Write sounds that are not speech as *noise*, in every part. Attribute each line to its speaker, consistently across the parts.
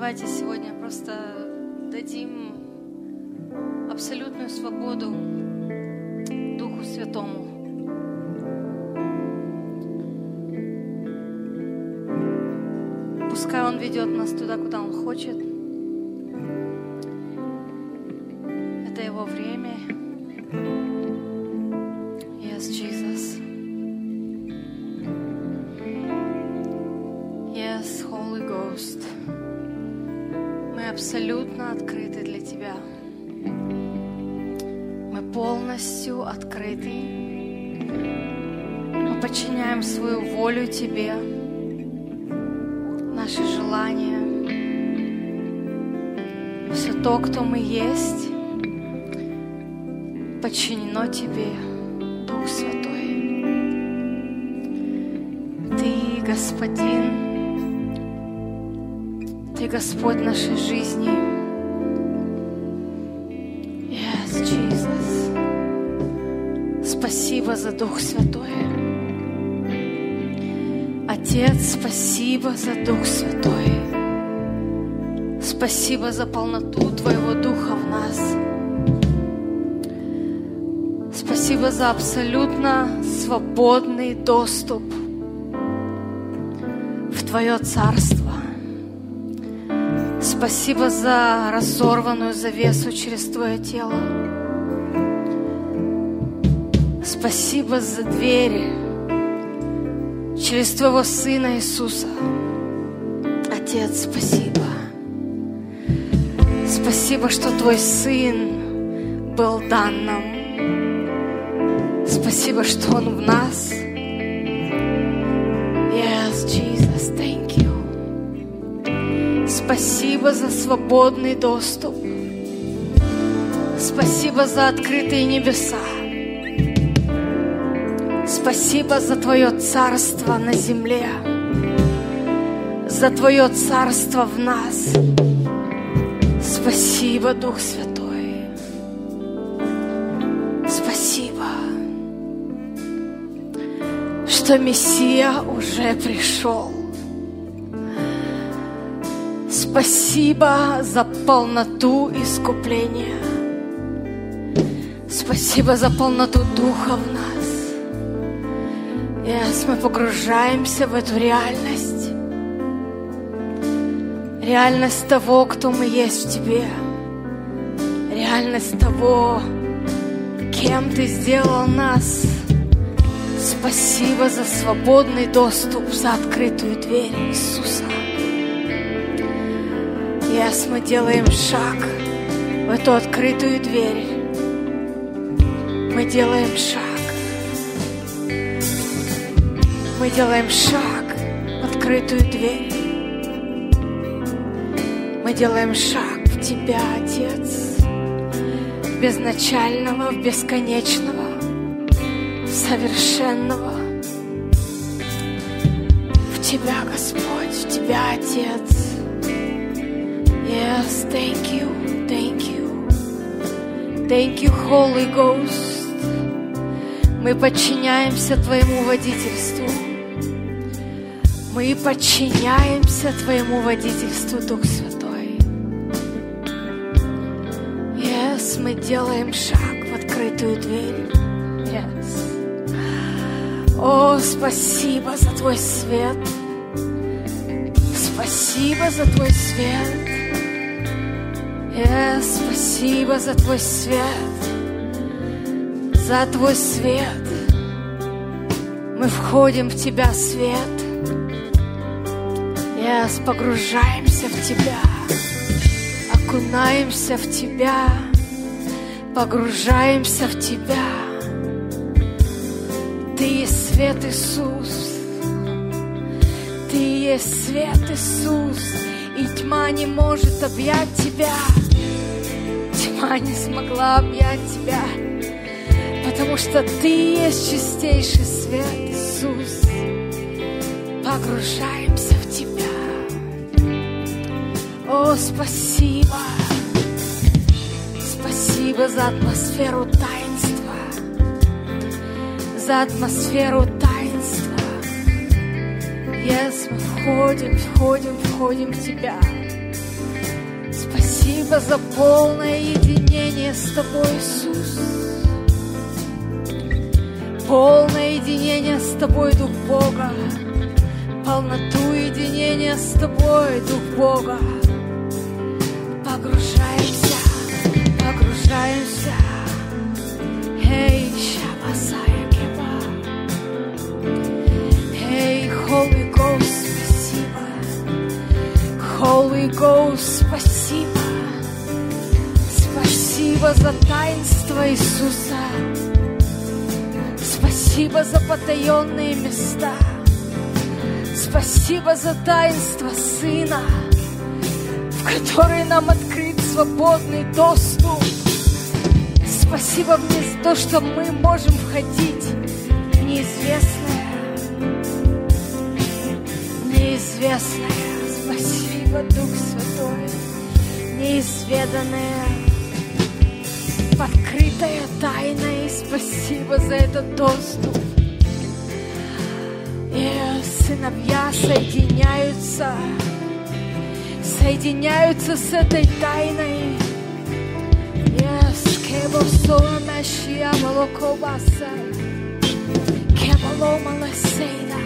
Speaker 1: Давайте сегодня просто дадим абсолютную свободу Духу Святому. Пускай Он ведет нас туда, куда Он хочет. Волю Тебе, наши желания. Все то, кто мы есть, подчинено Тебе, Дух Святой. Ты, Господин, Ты Господь нашей жизни. Спасибо за Дух Святой. Отец, спасибо за Дух Святой. Спасибо за полноту Твоего Духа в нас. Спасибо за абсолютно свободный доступ в Твое Царство. Спасибо за разорванную завесу через Твое тело. Спасибо за двери через Твоего Сына Иисуса. Отец, спасибо. Спасибо, что Твой Сын был дан нам. Спасибо, что Он в нас. Yes, Jesus, thank you. Спасибо за свободный доступ. Спасибо за открытые небеса. Спасибо за Твое царство на земле, за Твое царство в нас. Спасибо, Дух Святой. Спасибо, что Мессия уже пришел. Спасибо за полноту искупления. Спасибо за полноту Yes, мы погружаемся в эту реальность. Реальность того, кто мы есть в Тебе. Реальность того, кем Ты сделал нас. Спасибо за свободный доступ, за открытую дверь Иисуса. Yes, мы делаем шаг в эту открытую дверь. Мы делаем шаг. Мы делаем шаг в открытую дверь. Мы делаем шаг в Тебя, Отец, в безначального, в бесконечного, в совершенного. В Тебя, Господь, в Тебя, Отец. Yes, thank you, thank you. Thank you, Holy Ghost. Мы подчиняемся Твоему водительству. Мы подчиняемся Твоему водительству, Дух Святой. Yes, мы делаем шаг в открытую дверь. Yes. О, спасибо за Твой свет. Спасибо за Твой свет. Yes, спасибо за Твой свет. За Твой свет. Мы входим в Тебя, свет. Yes, погружаемся в Тебя, окунаемся в Тебя, погружаемся в Тебя. Ты есть свет Иисус, Ты есть свет Иисус, и тьма не может объять Тебя. Тьма не смогла объять Тебя, потому что Ты есть чистейший свет Иисус. Погружаемся. О, спасибо! Спасибо за атмосферу таинства, за атмосферу таинства. Yes, мы входим, входим, входим в Тебя. Спасибо за полное единение с Тобой, Иисус. Полное единение с Тобой, Дух Бога. Полноту единения с Тобой, Дух Бога. Ghost, спасибо. Спасибо за таинство Иисуса. Спасибо за потаенные места. Спасибо за таинство Сына, в который нам открыт свободный доступ. Спасибо мне за то, что мы можем входить в неизвестное. Неизвестное. Спасибо, Дух Святой. Неизведанное. Открытая тайна. И спасибо за этот доступ. И сыновья соединяются, соединяются с этой тайной. Yes, кебо соа мешия молокобаса, кебо лома лесейна.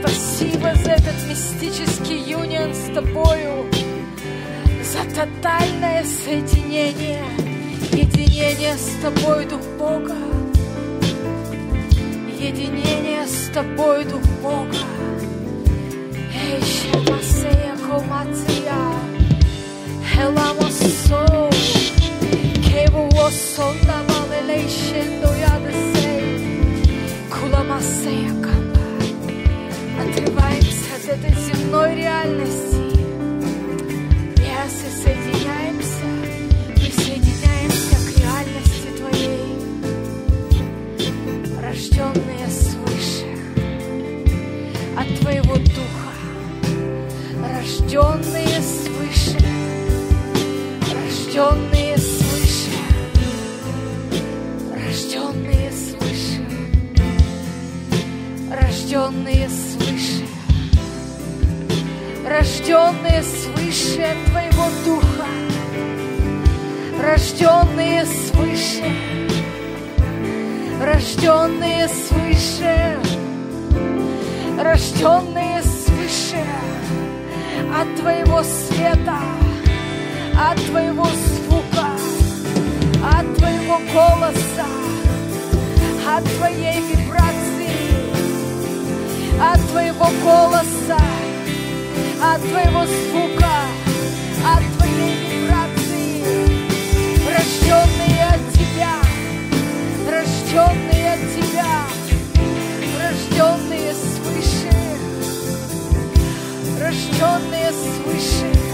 Speaker 1: Спасибо за этот мистический юнион с тобою, за тотальное соединение, единение с тобой, Дух Бога единение с тобой, Дух Бога. Эй, Шемасея Комация, Эламосо, Кеву Осонда Малелейшен Доядесей, Куламасея Кампа. Отрываемся от этой земной реальности. Если соединяемся, присоединяемся к реальности Твоей. Рожденные свыше от Твоего Духа, рожденные свыше, рожденные свыше, рожденные свыше, рожденные свыше, рожденные свыше Твоего Духа, рожденные свыше. Рожденные свыше, рожденные свыше от Твоего света, от Твоего звука, от Твоего голоса, от Твоей вибрации, от Твоего голоса, от Твоего звука, от Твоей вибрации, рожденные от Тебя рожденные от Тебя, рожденные свыше, рожденные свыше.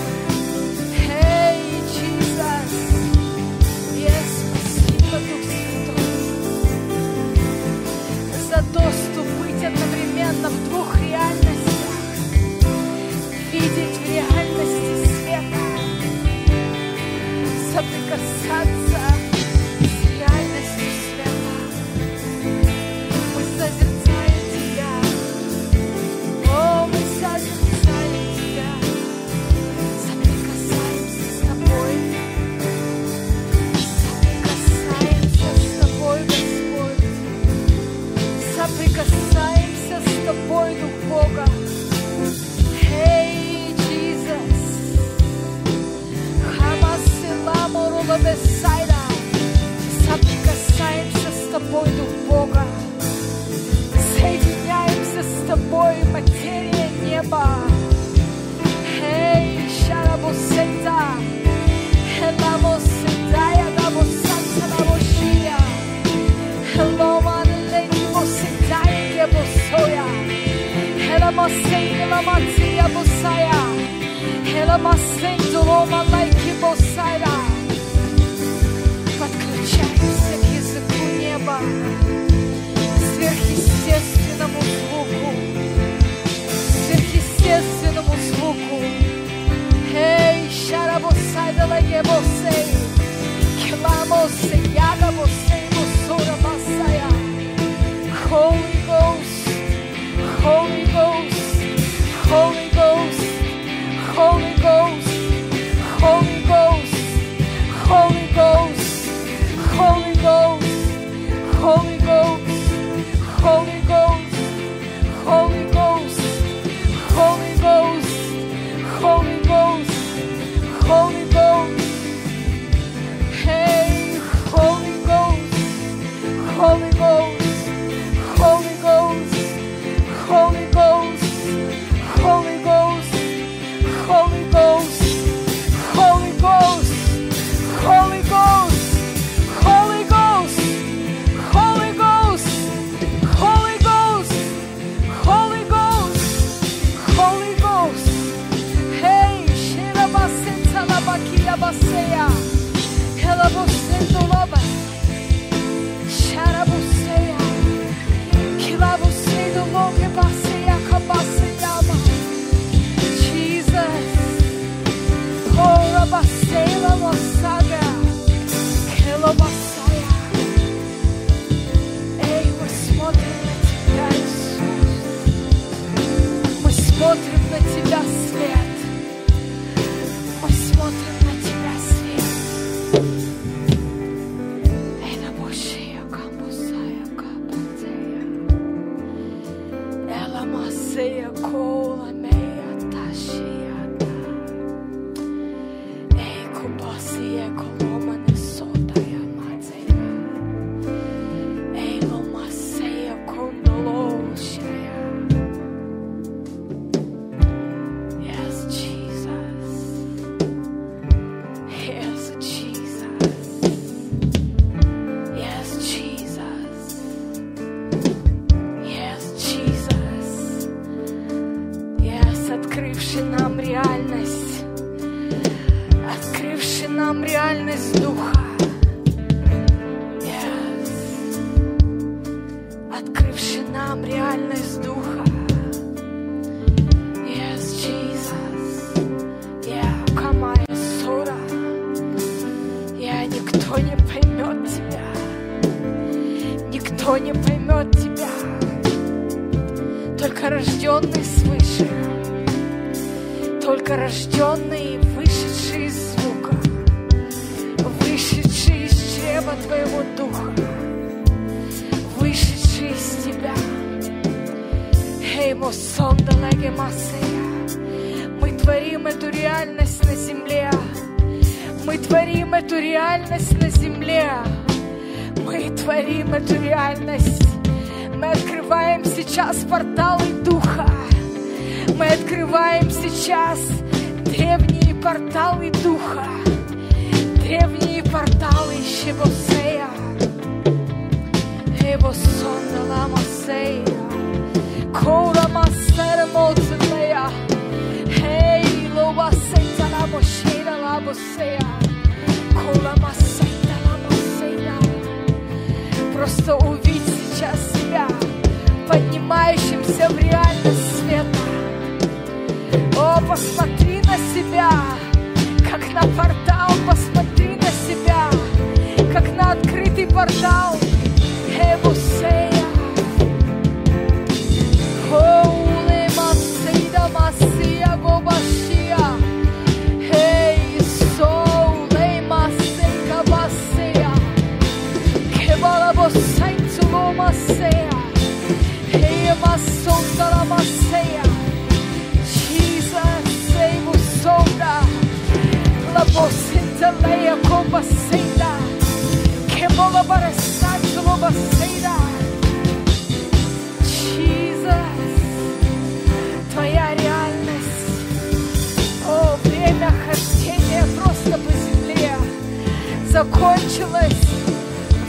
Speaker 1: закончилось.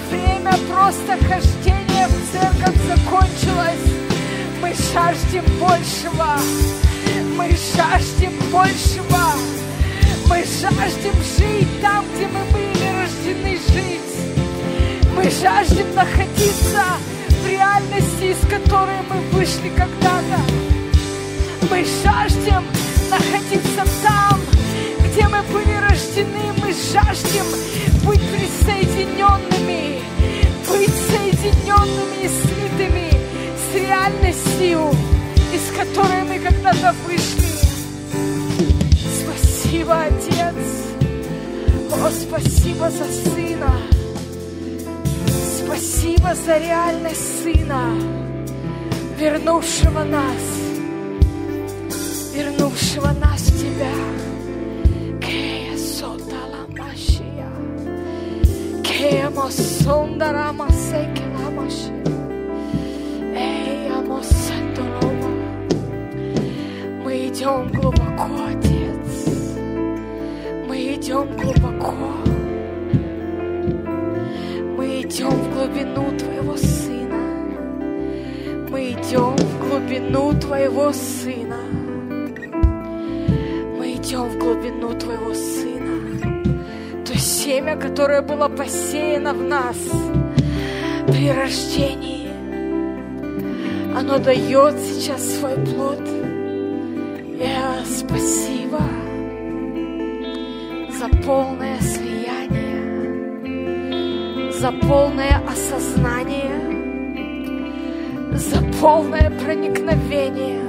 Speaker 1: Время просто хождения в церковь закончилось. Мы жаждем большего. Мы жаждем большего. Мы жаждем жить там, где мы были рождены жить. Мы жаждем находиться в реальности, из которой мы вышли когда-то. Мы жаждем находиться там, где мы были рождены. Мы жаждем быть присоединенными, быть соединенными и слитыми с реальностью, из которой мы когда-то вышли. Спасибо, Отец. О, спасибо за Сына. Спасибо за реальность Сына, вернувшего нас, вернувшего нас в Тебя. Кея сотала машия, кея мосондара масекела машия, эя мосендолома. Мы идем глубоко, Отец, мы идем глубоко. Глубину Твоего Сына. Мы идем в глубину Твоего Сына. Мы идем в глубину Твоего Сына. То семя, которое было посеяно в нас при рождении, оно дает сейчас свой плод. Я спасибо за полное за полное осознание, за полное проникновение,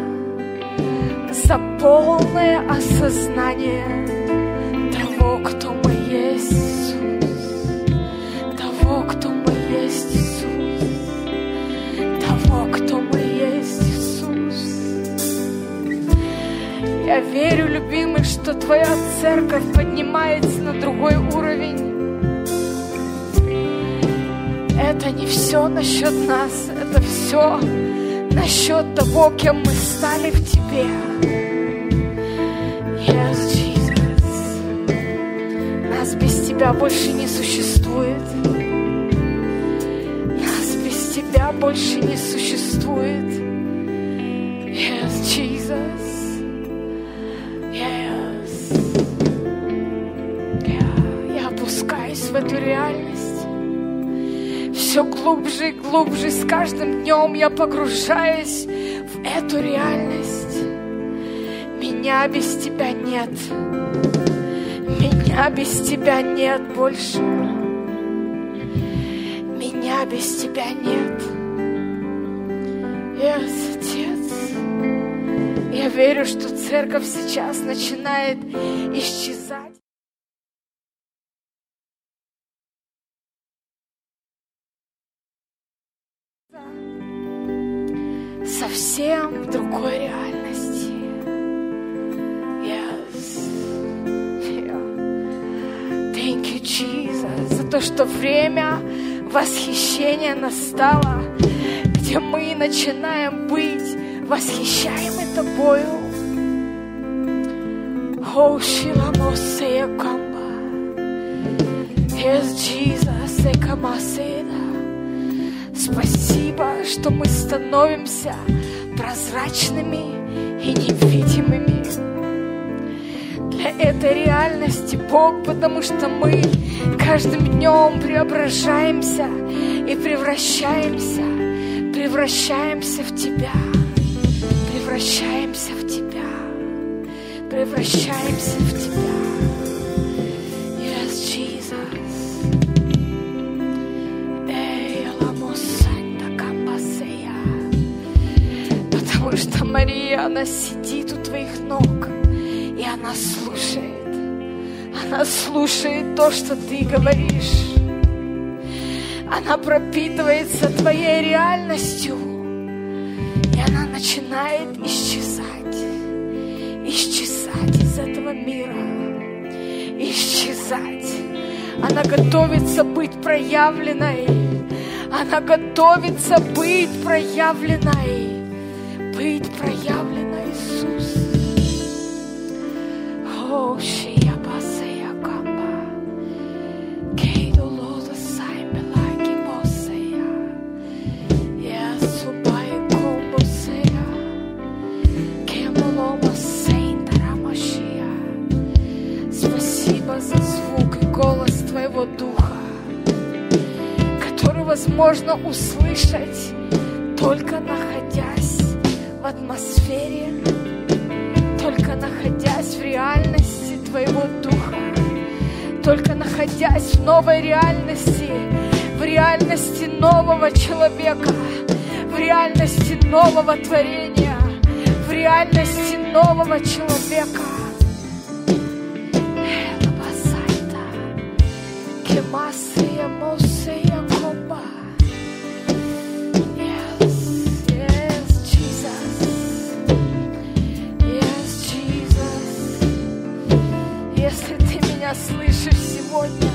Speaker 1: за полное осознание того, кто мы есть Иисус, того, кто мы есть Иисус, того, кто мы есть Иисус. Я верю, любимый, что Твоя церковь поднимается на другой уровень. Это не все насчет нас, это все насчет того, кем мы стали в Тебе. Yes, Jesus. Нас без Тебя больше не существует. Нас без Тебя больше не существует. Yes, Jesus. Глубже и глубже с каждым днем я погружаюсь в эту реальность. Меня без тебя нет. Меня без тебя нет больше. Меня без тебя нет. Yes, Отец. Я верю, что церковь сейчас начинает исчезать. То, что время восхищения настало, где мы начинаем быть восхищаемы Тобою. Oh, Shilamosea Kamba. Yes, Jesus, Ekamaseда. Спасибо, что мы становимся прозрачными и невидимыми для этой реальности, Бог, потому что мы каждым днем преображаемся и превращаемся, превращаемся в Тебя, превращаемся в Тебя, превращаемся в Тебя. Yes, Jesus. Эй. Потому что Мария, она сидит у Твоих ног, и она слушает. Она слушает то, что Ты говоришь. Она пропитывается Твоей реальностью, и она начинает исчезать, исчезать из этого мира, исчезать. Она готовится быть проявленной. Она готовится быть проявленной. Быть проявленной, возможно услышать только находясь в атмосфере, только находясь в реальности Твоего Духа, только находясь в новой реальности, в реальности нового человека, в реальности нового творения, в реальности нового человека. Элабасайта, кемасия for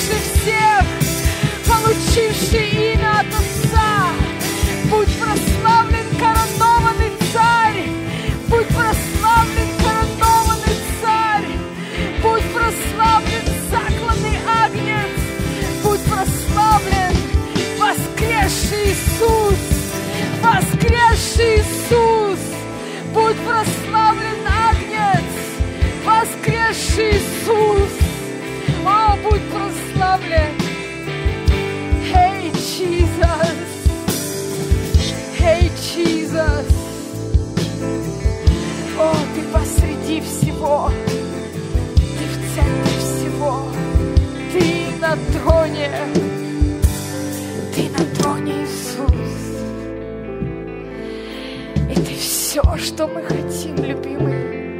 Speaker 1: превыше всех, получивший что мы хотим, любимый.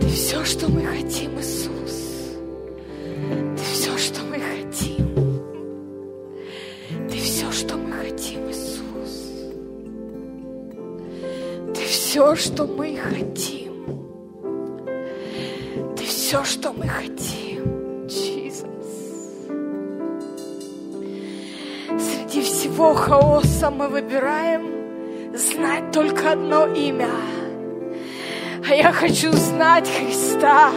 Speaker 1: Ты все, что мы хотим, Иисус. Ты все, что мы хотим. Ты все, что мы хотим, Иисус. Ты все, что мы хотим. Ты все, что мы хотим, Иисус. Среди всего хаоса мы выбираем знать только одно имя. А я хочу знать Христа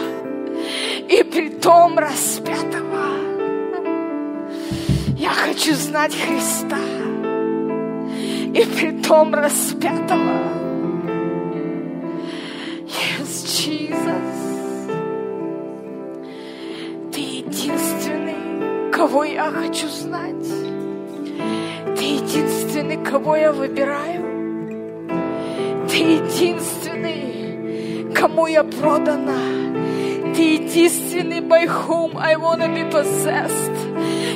Speaker 1: и притом распятого. Я хочу знать Христа и притом распятого. Yes, Jesus. Ты единственный, кого я хочу знать. Ты единственный, кого я выбираю. Ты единственный, кому я продана. Ты единственный, by whom I want to be possessed.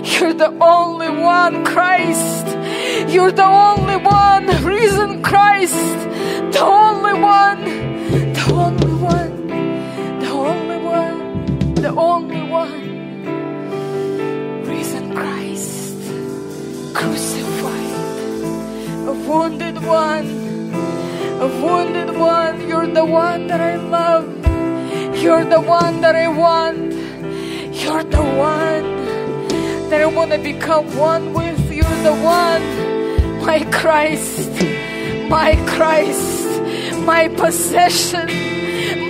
Speaker 1: You're the only one, Christ. You're the only one, risen Christ. The only one, the only one, the only one, the only one. Risen Christ, crucified, a wounded one, a wounded one. You're the one that I love. You're the one that I want. You're the one that I want to become one with. You're the one, my Christ, my Christ, my possession,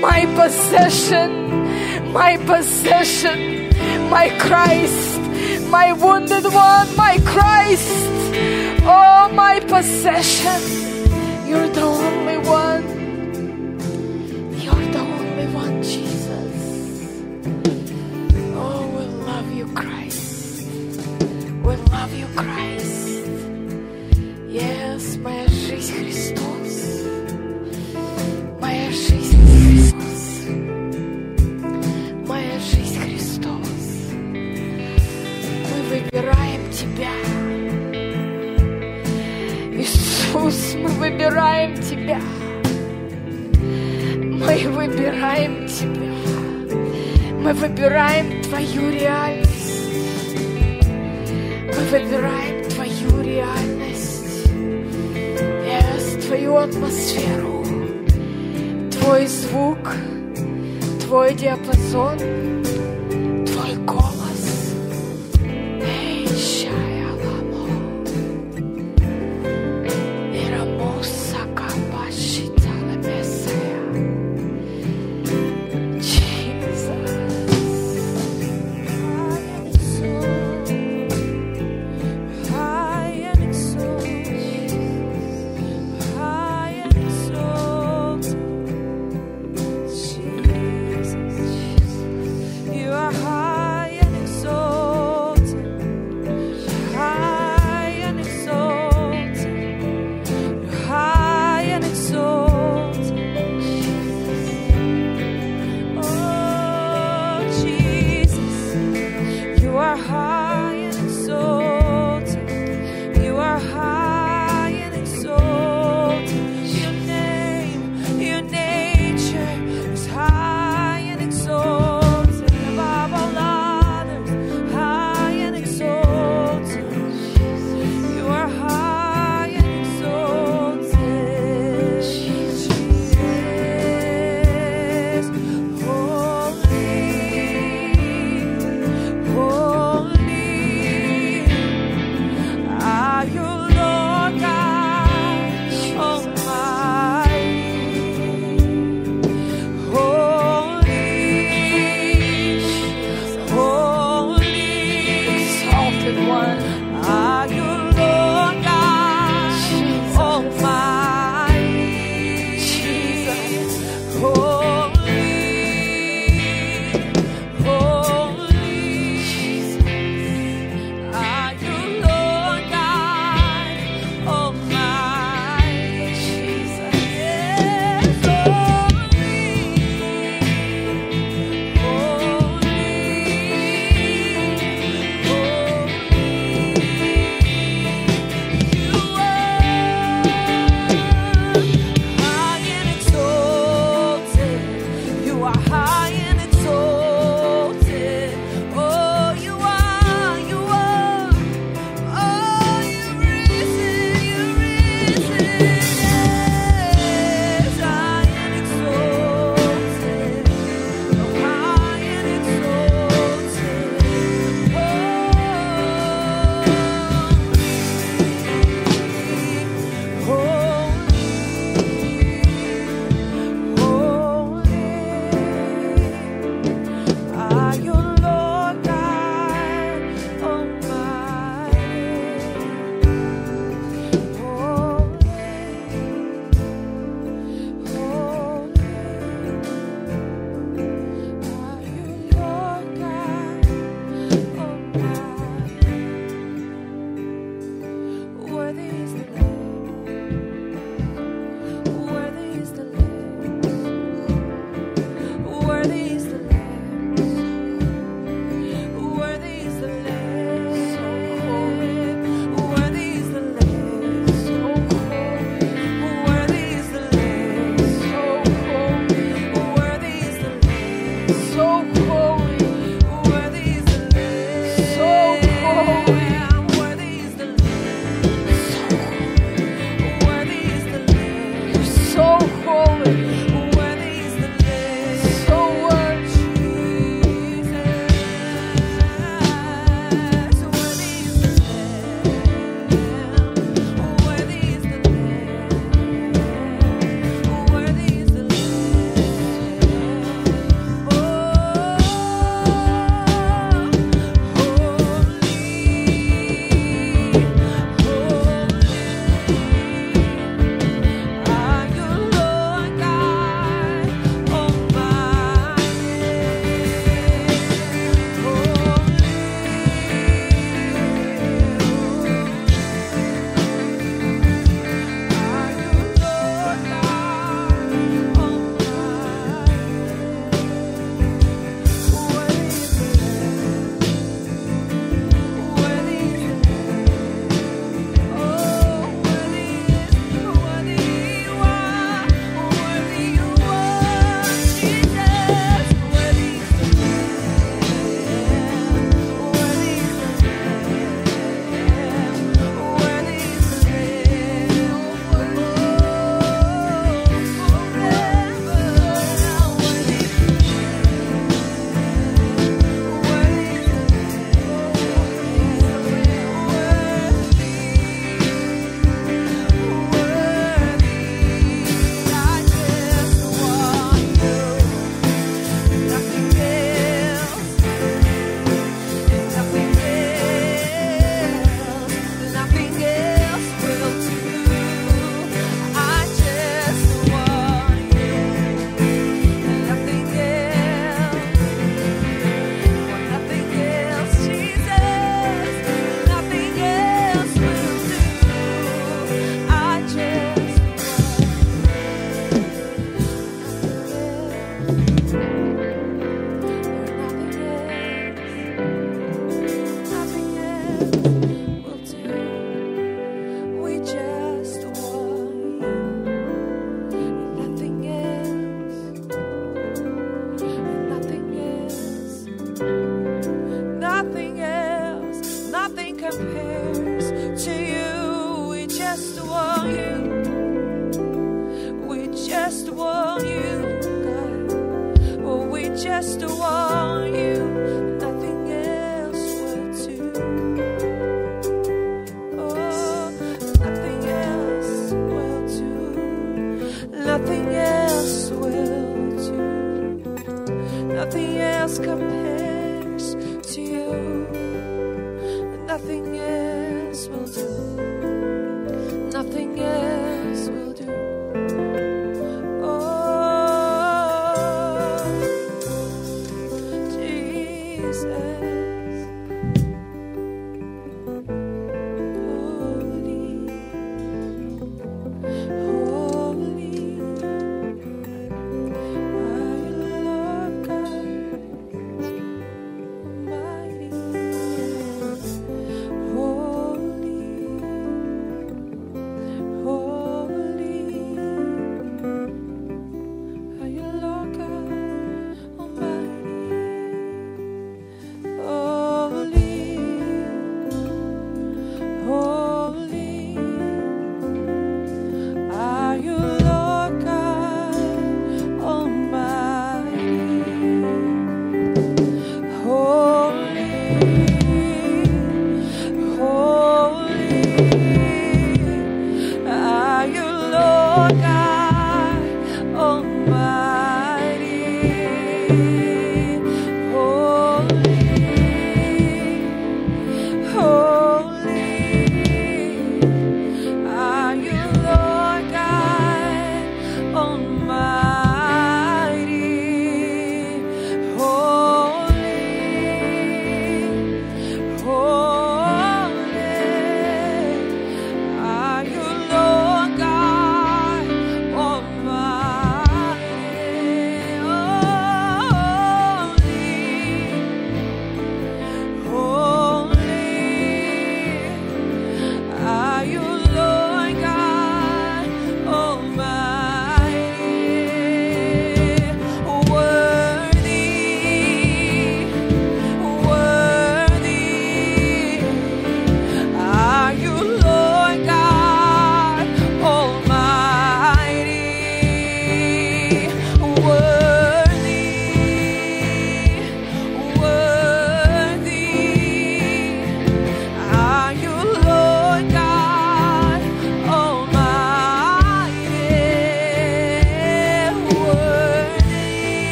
Speaker 1: my possession, my possession, my Christ, my wounded one, my Christ, oh, my possession. You're the only one. You're the only one, Jesus. Oh, we love you, Christ. We love you, Christ. Выбираем Тебя. Мы выбираем Тебя. Мы выбираем Твою реальность. Мы выбираем Твою реальность. Yes, Твою атмосферу. Твой звук. Твой диапазон.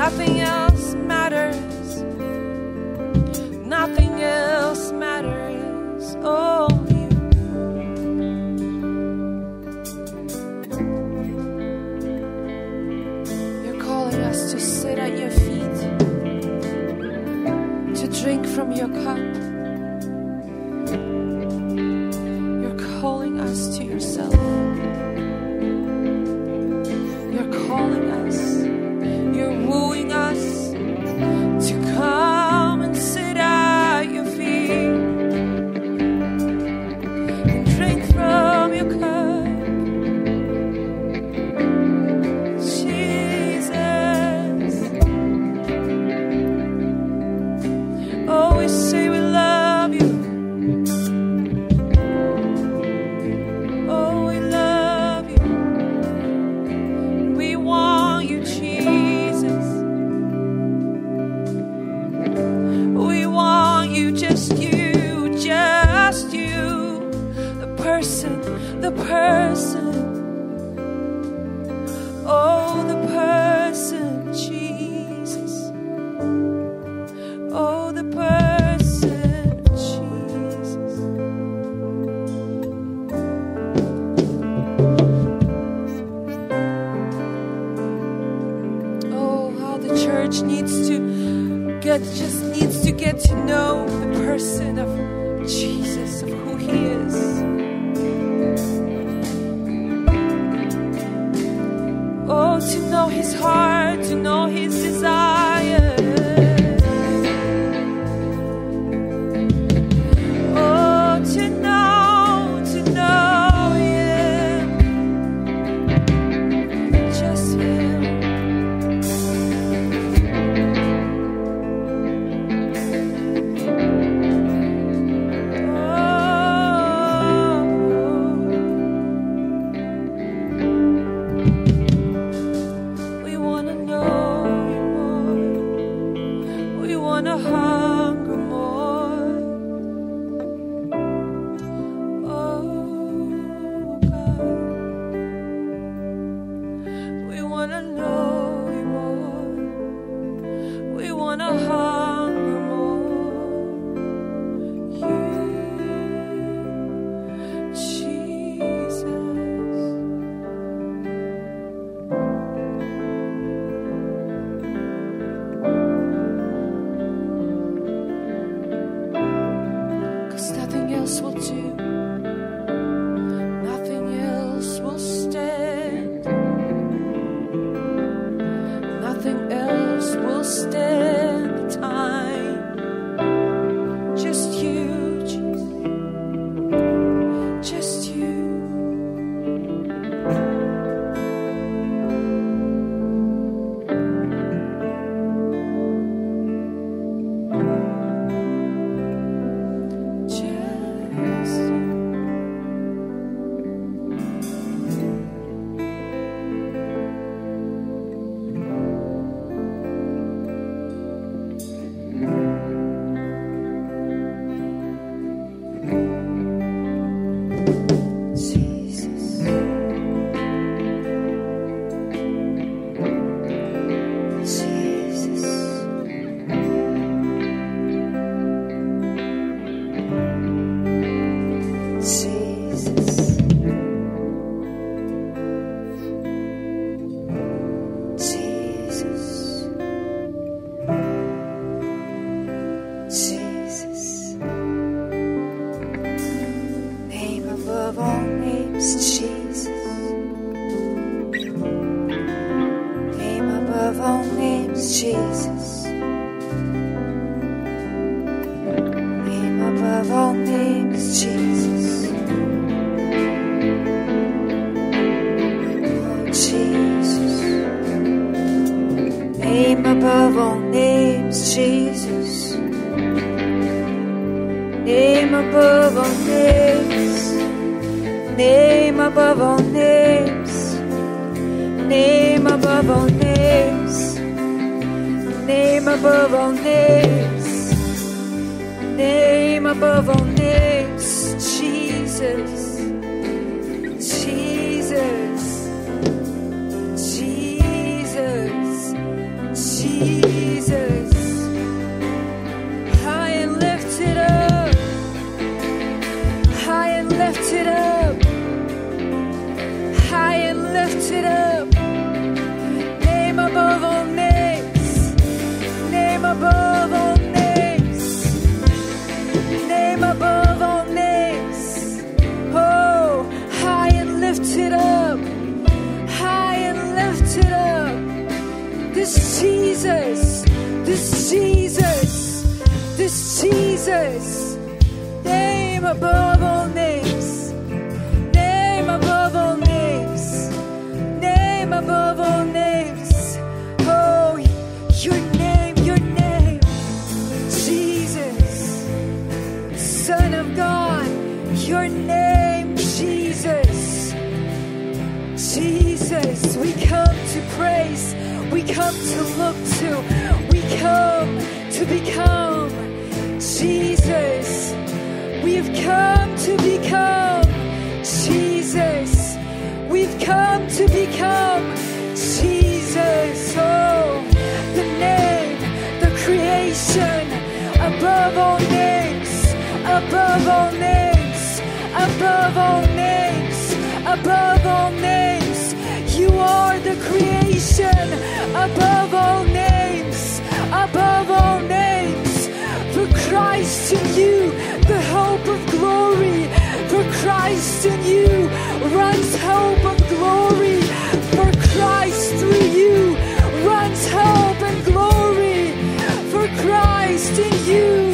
Speaker 2: Nothing else matters. Nothing else matters. Oh. You. You're calling us to sit at your feet, to drink from your cup. You're calling us to yourself. will do.
Speaker 3: come to look to. We come to become Jesus. We have come to become Jesus. We've come to become Jesus. Oh, the name, the creation, above all names, above all names, above all names, above all names are the creation above all names, above all names. For Christ in you, the hope of glory. For Christ in you runs hope of glory. For Christ through you runs hope and glory. For Christ in you.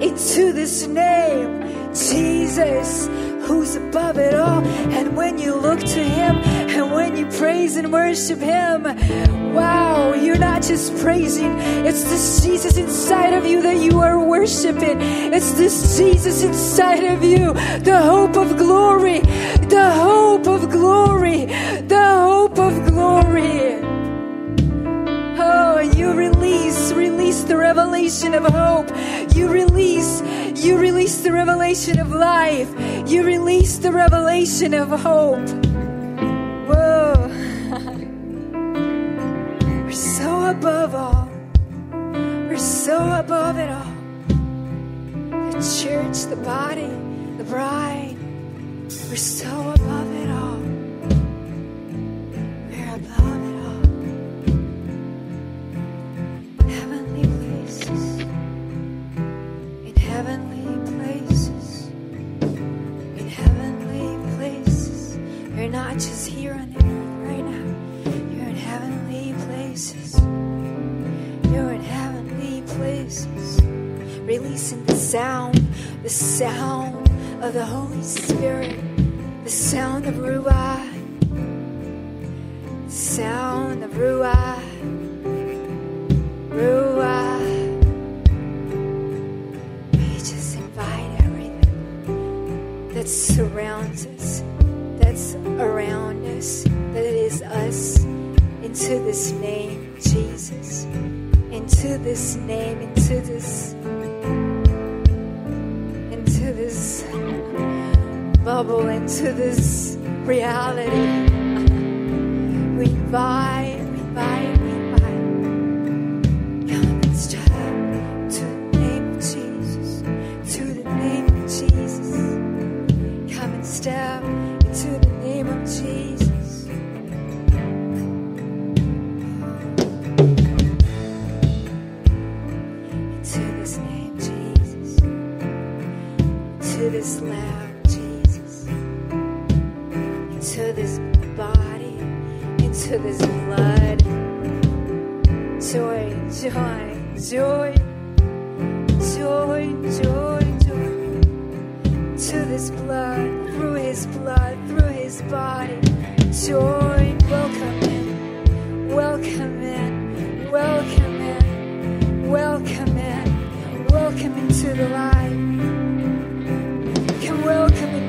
Speaker 3: into this name, Jesus, who's above it all. And when you look to Him and when you praise and worship Him, wow, you're not just praising, it's this Jesus inside of you that you are worshiping. It's this Jesus inside of you, the hope of glory, the hope of glory, the hope of glory. You release, release the revelation of hope. You release, you release the revelation of life. You release the revelation of hope. Whoa. *laughs* We're so above all. We're so above it all. The church, the body, the bride. We're so above it. sound, the sound of the Holy Spirit, the sound of Ruach.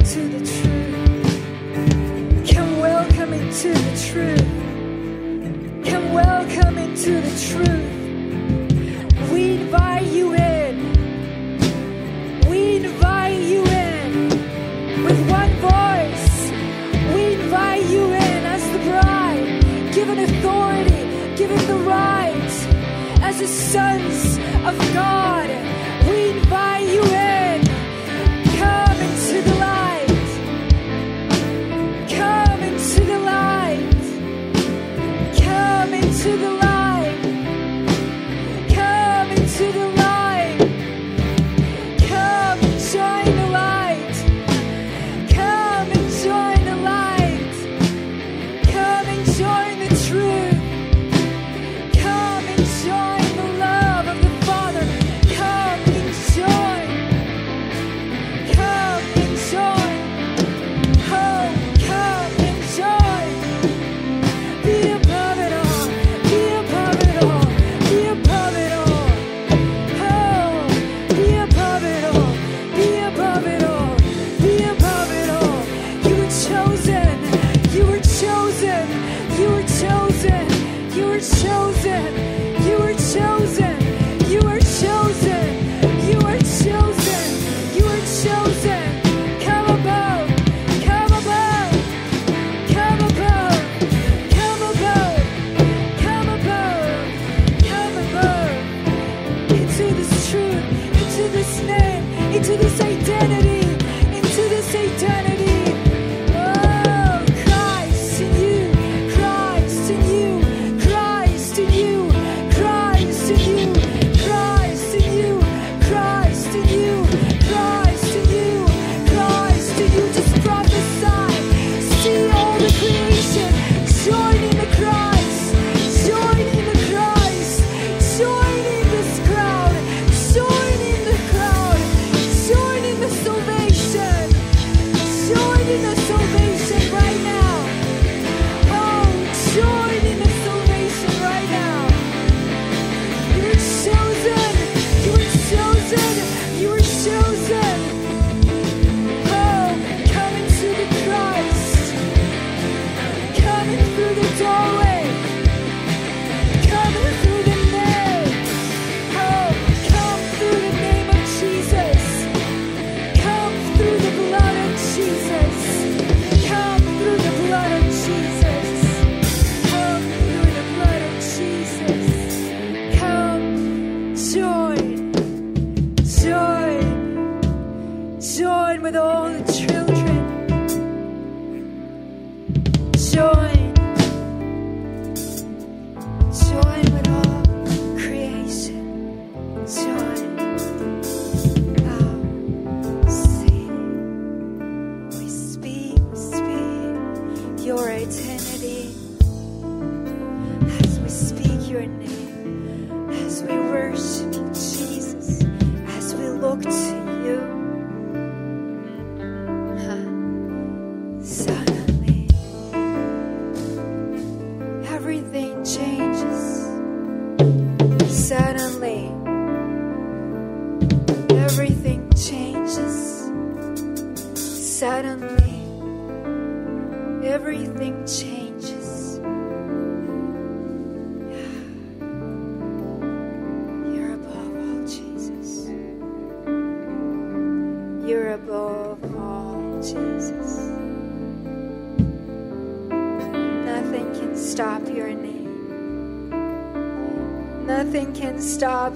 Speaker 3: to the truth.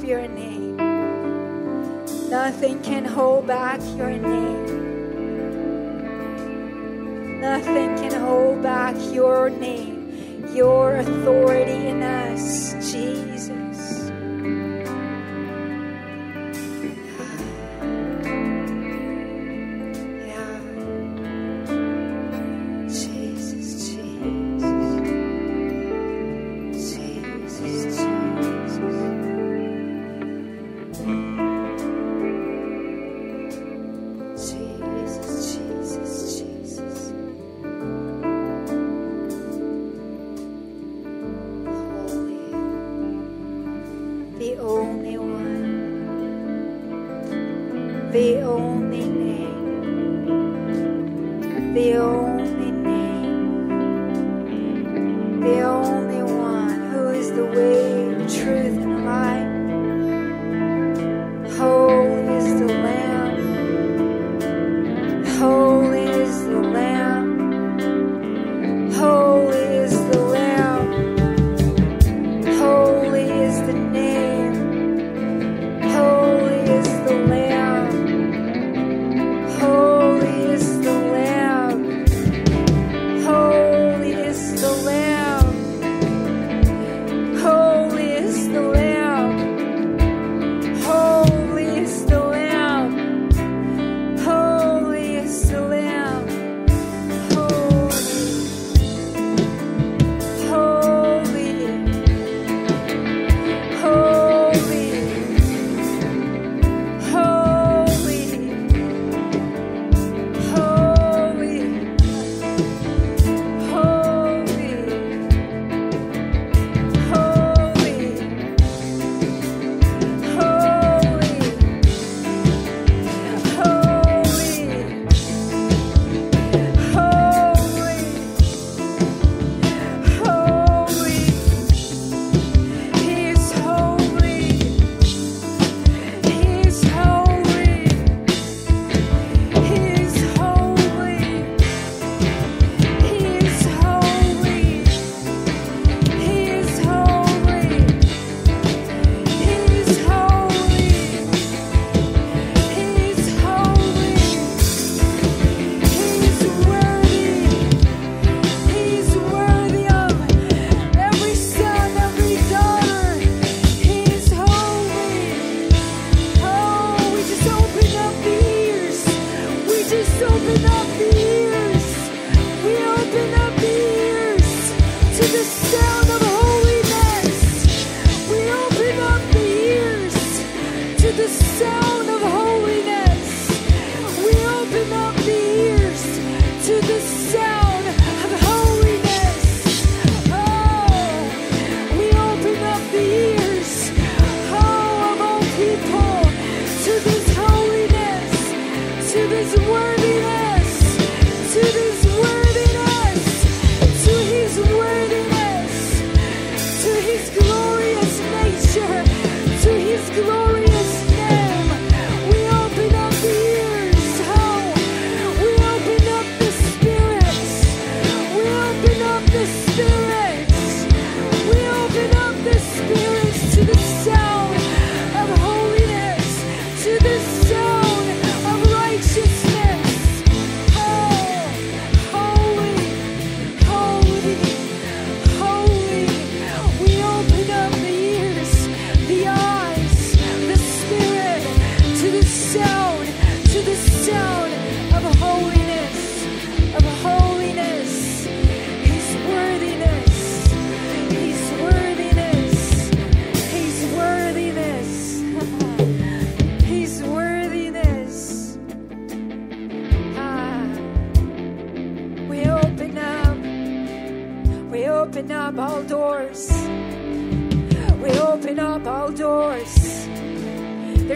Speaker 3: Stop your name.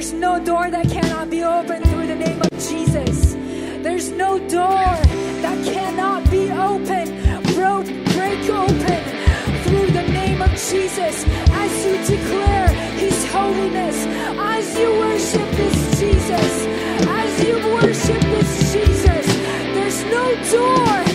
Speaker 3: There's no door that cannot be opened through the name of Jesus. There's no door that cannot be opened, broke, break open through the name of Jesus. As you declare His holiness, as you worship this Jesus, as you worship this Jesus, there's no door.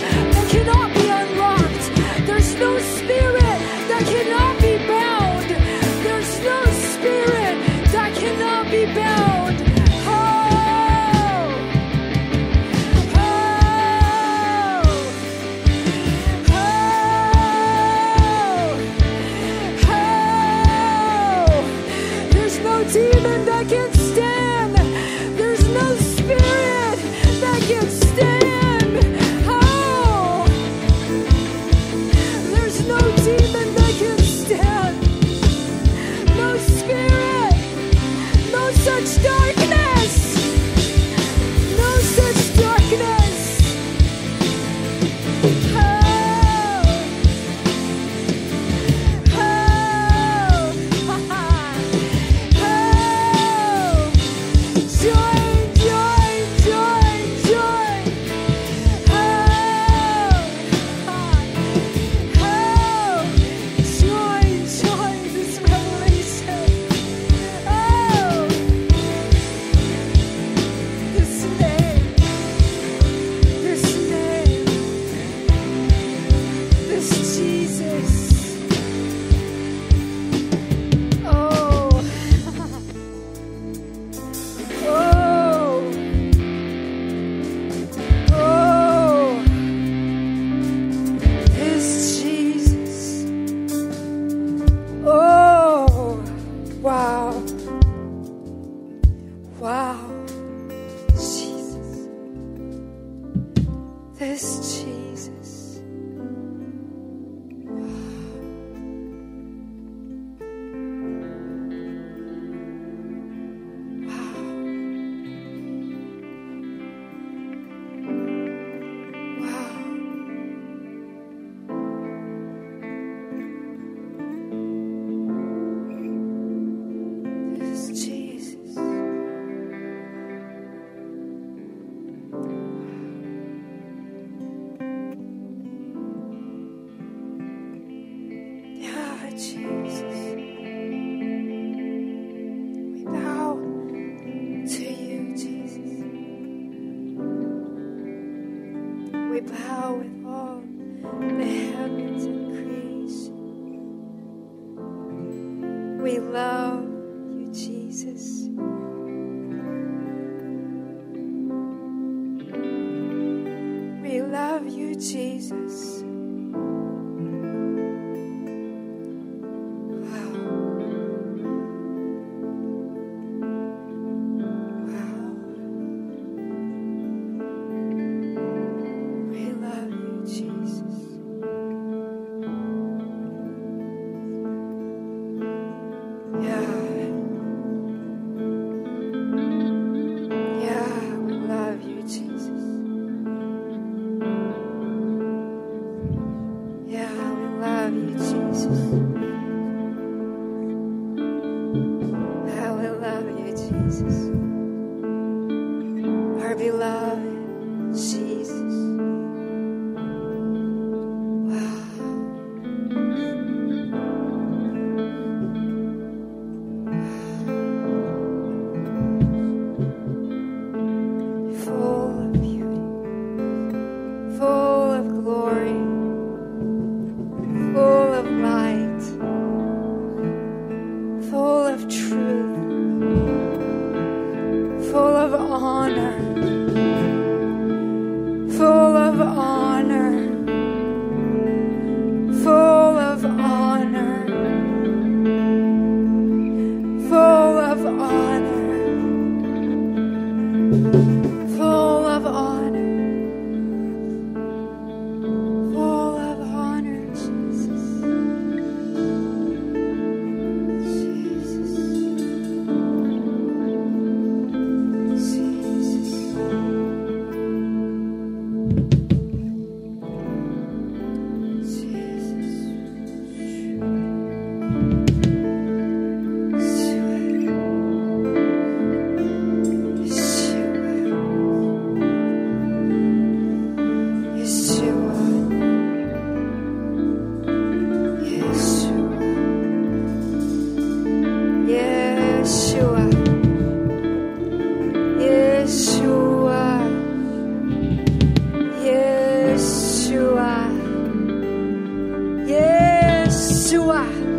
Speaker 1: jejuar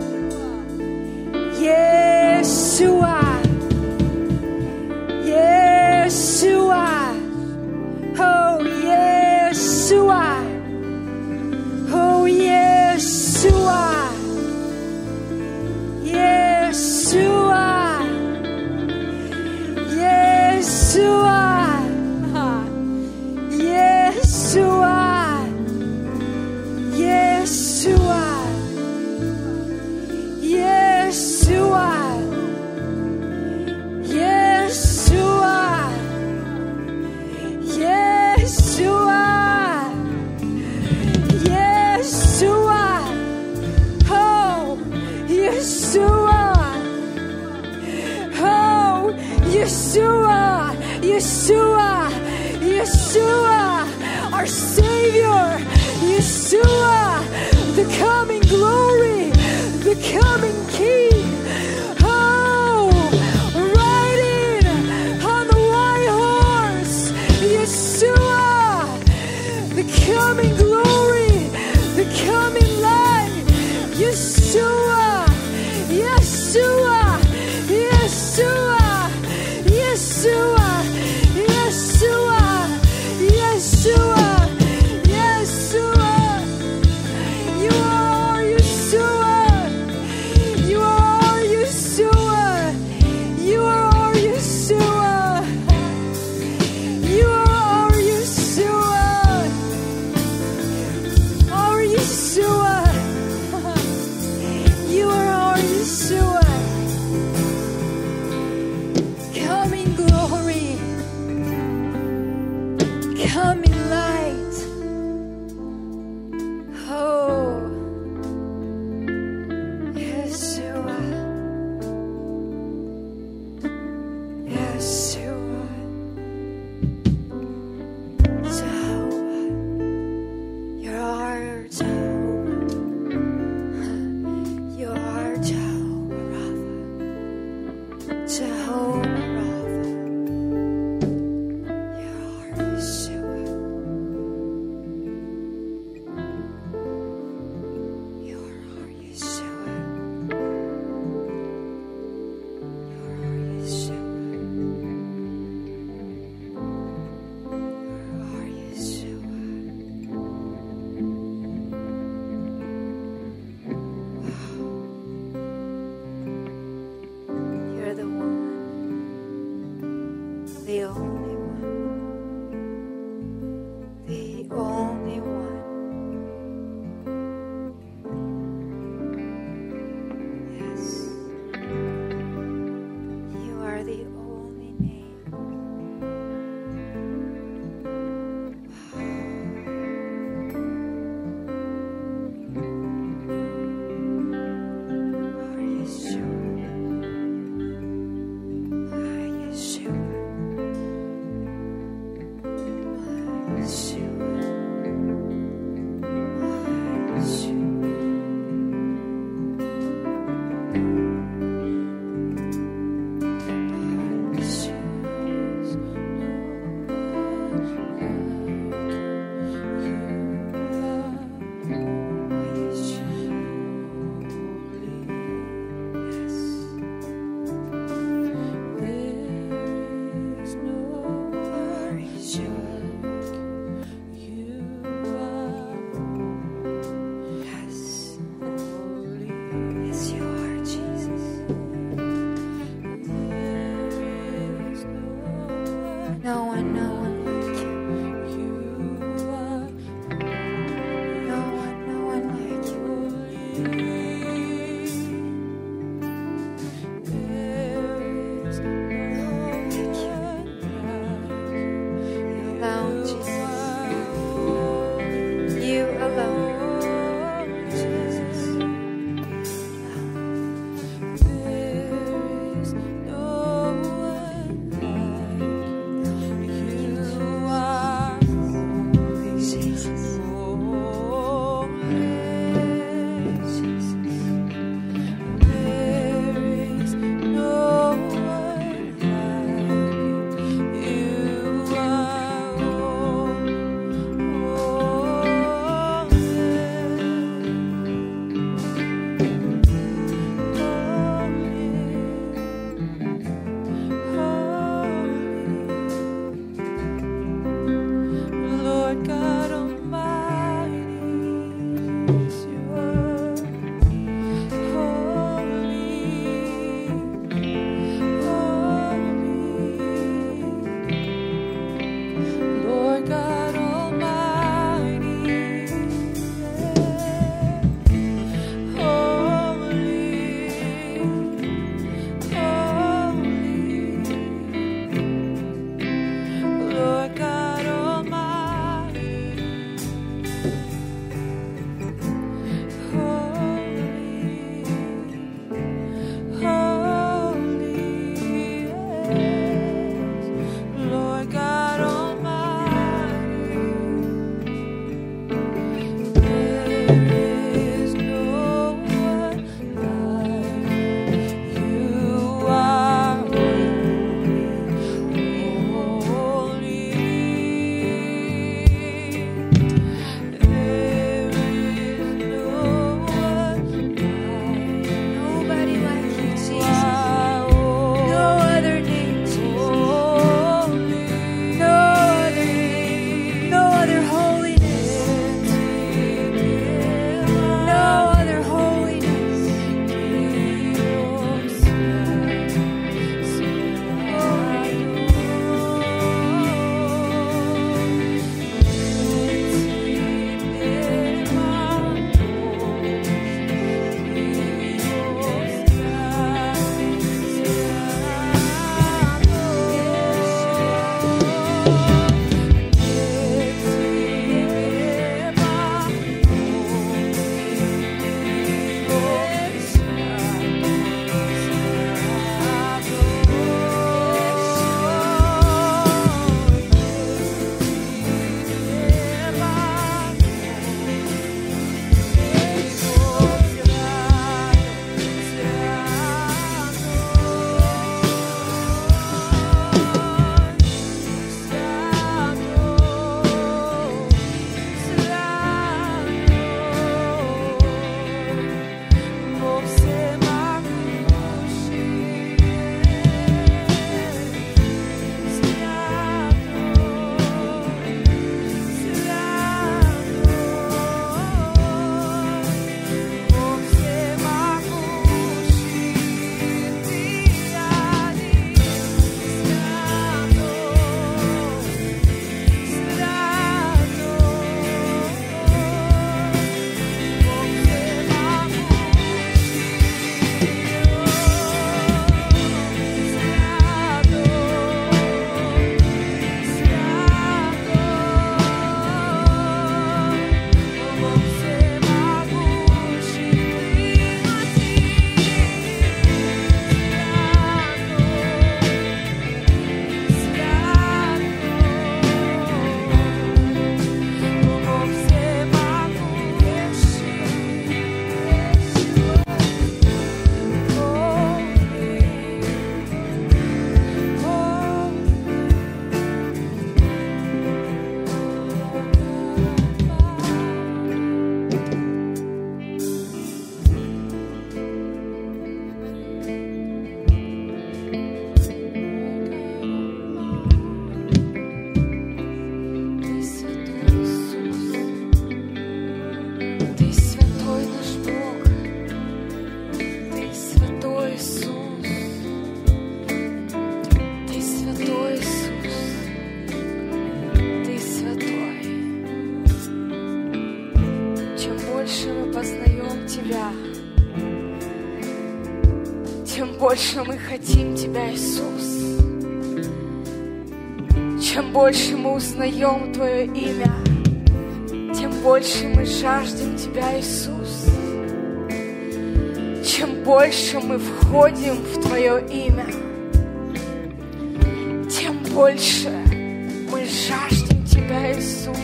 Speaker 1: узнаем Твое имя, тем больше мы жаждем Тебя, Иисус. Чем больше мы входим в Твое имя, тем больше мы жаждем Тебя, Иисус.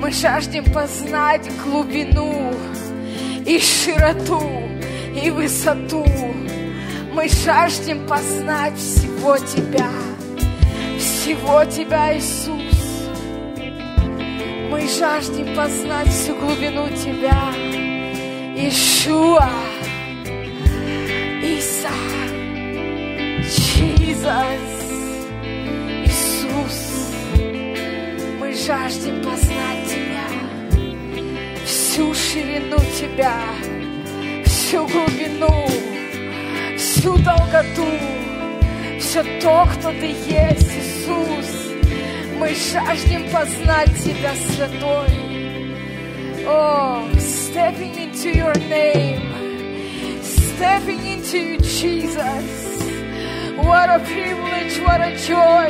Speaker 1: Мы жаждем познать глубину и широту, и высоту. Мы жаждем познать всего Тебя, всего Тебя, Иисус. Мы жаждем познать всю глубину Тебя, Ишуа, Иса, Чизас, Иисус. Мы жаждем познать Тебя, всю ширину Тебя, всю глубину, всю долготу, все то, кто Ты есть, Иисус. Мы жаждем познать Тебя, Святой. Oh, stepping into your name, stepping into you, Jesus. What a privilege, what a joy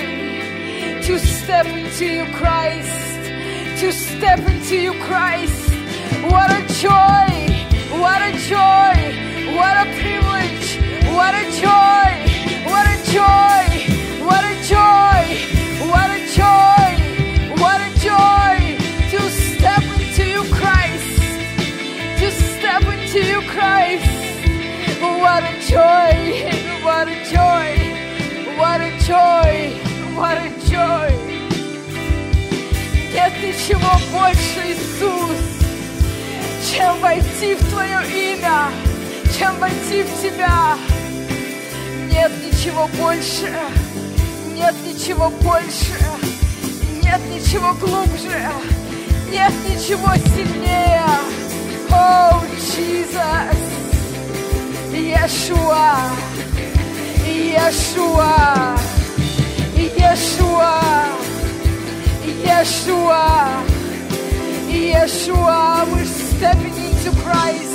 Speaker 1: to step into you, Christ, to step into you, Christ. What a joy, what a joy, what a privilege, what a joy, what a joy, what a joy, A joy. Нет ничего больше, Иисус, чем войти в Твое имя, чем войти в Тебя. Нет ничего больше, нет ничего больше, нет ничего глубже, нет ничего сильнее. О, Иисус, Иешуа, Иешуа, Yeshua, Yeshua, Yeshua, we're stepping into Christ,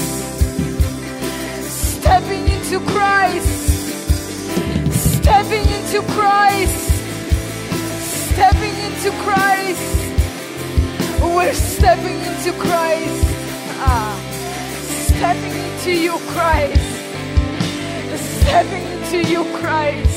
Speaker 1: stepping into Christ, stepping into Christ, stepping into Christ, we're stepping into Christ, ah, stepping into you, Christ, stepping into you, Christ.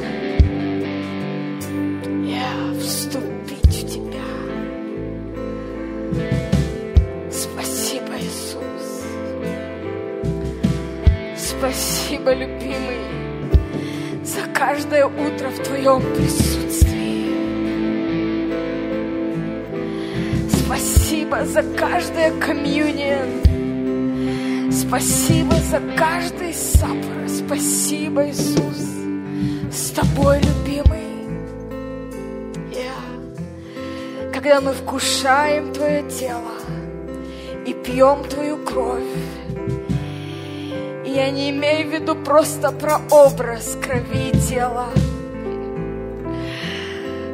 Speaker 1: каждое утро в Твоем присутствии. Спасибо за каждое комьюнион. Спасибо за каждый сапор. Спасибо, Иисус, с Тобой, любимый. Yeah. Когда мы вкушаем Твое тело и пьем Твою кровь, я не имею в виду просто про образ крови и тела.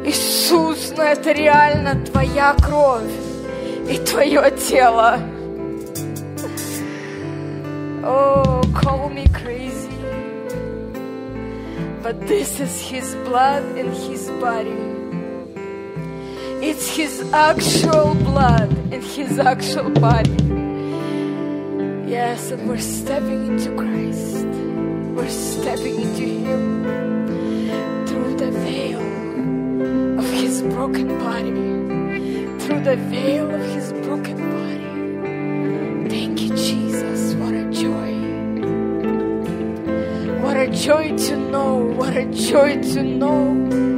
Speaker 1: Иисус, но это реально Твоя кровь и Твое тело. Oh, call me crazy. But this is His blood and His body. It's His actual blood and His actual body. Yes, and we're stepping into Christ. We're stepping into Him through the veil of His broken body. Through the veil of His broken body. Thank you, Jesus. What a joy. What a joy to know. What a joy to know.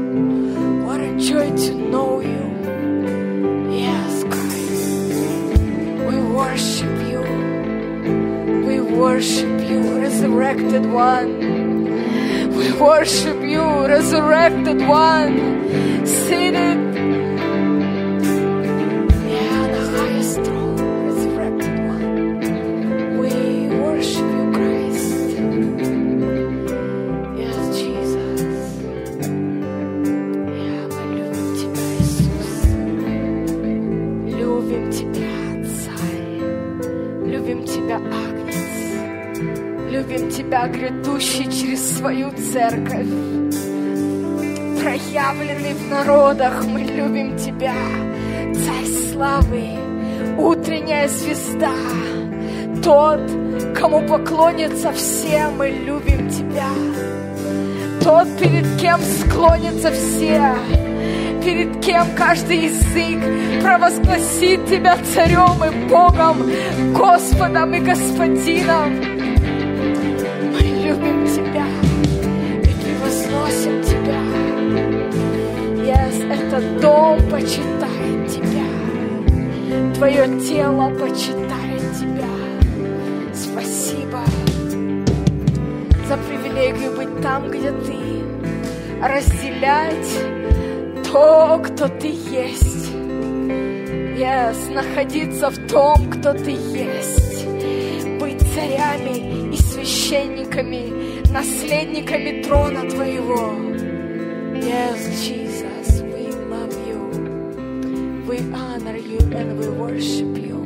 Speaker 1: One. We worship you, resurrected one, seated церковь. Проявленный в народах, мы любим Тебя, Царь славы, утренняя звезда, тот, кому поклонятся все, мы любим Тебя. Тот, перед кем склонятся все, перед кем каждый язык провозгласит Тебя царем и Богом, Господом и Господином. Дом почитает Тебя, Твое тело почитает Тебя. Спасибо за привилегию быть там, где Ты, разделять то, кто Ты есть. Yes, находиться в том, кто Ты есть. Быть царями и священниками, наследниками трона Твоего. Yes, Jesus, honor you and we worship you.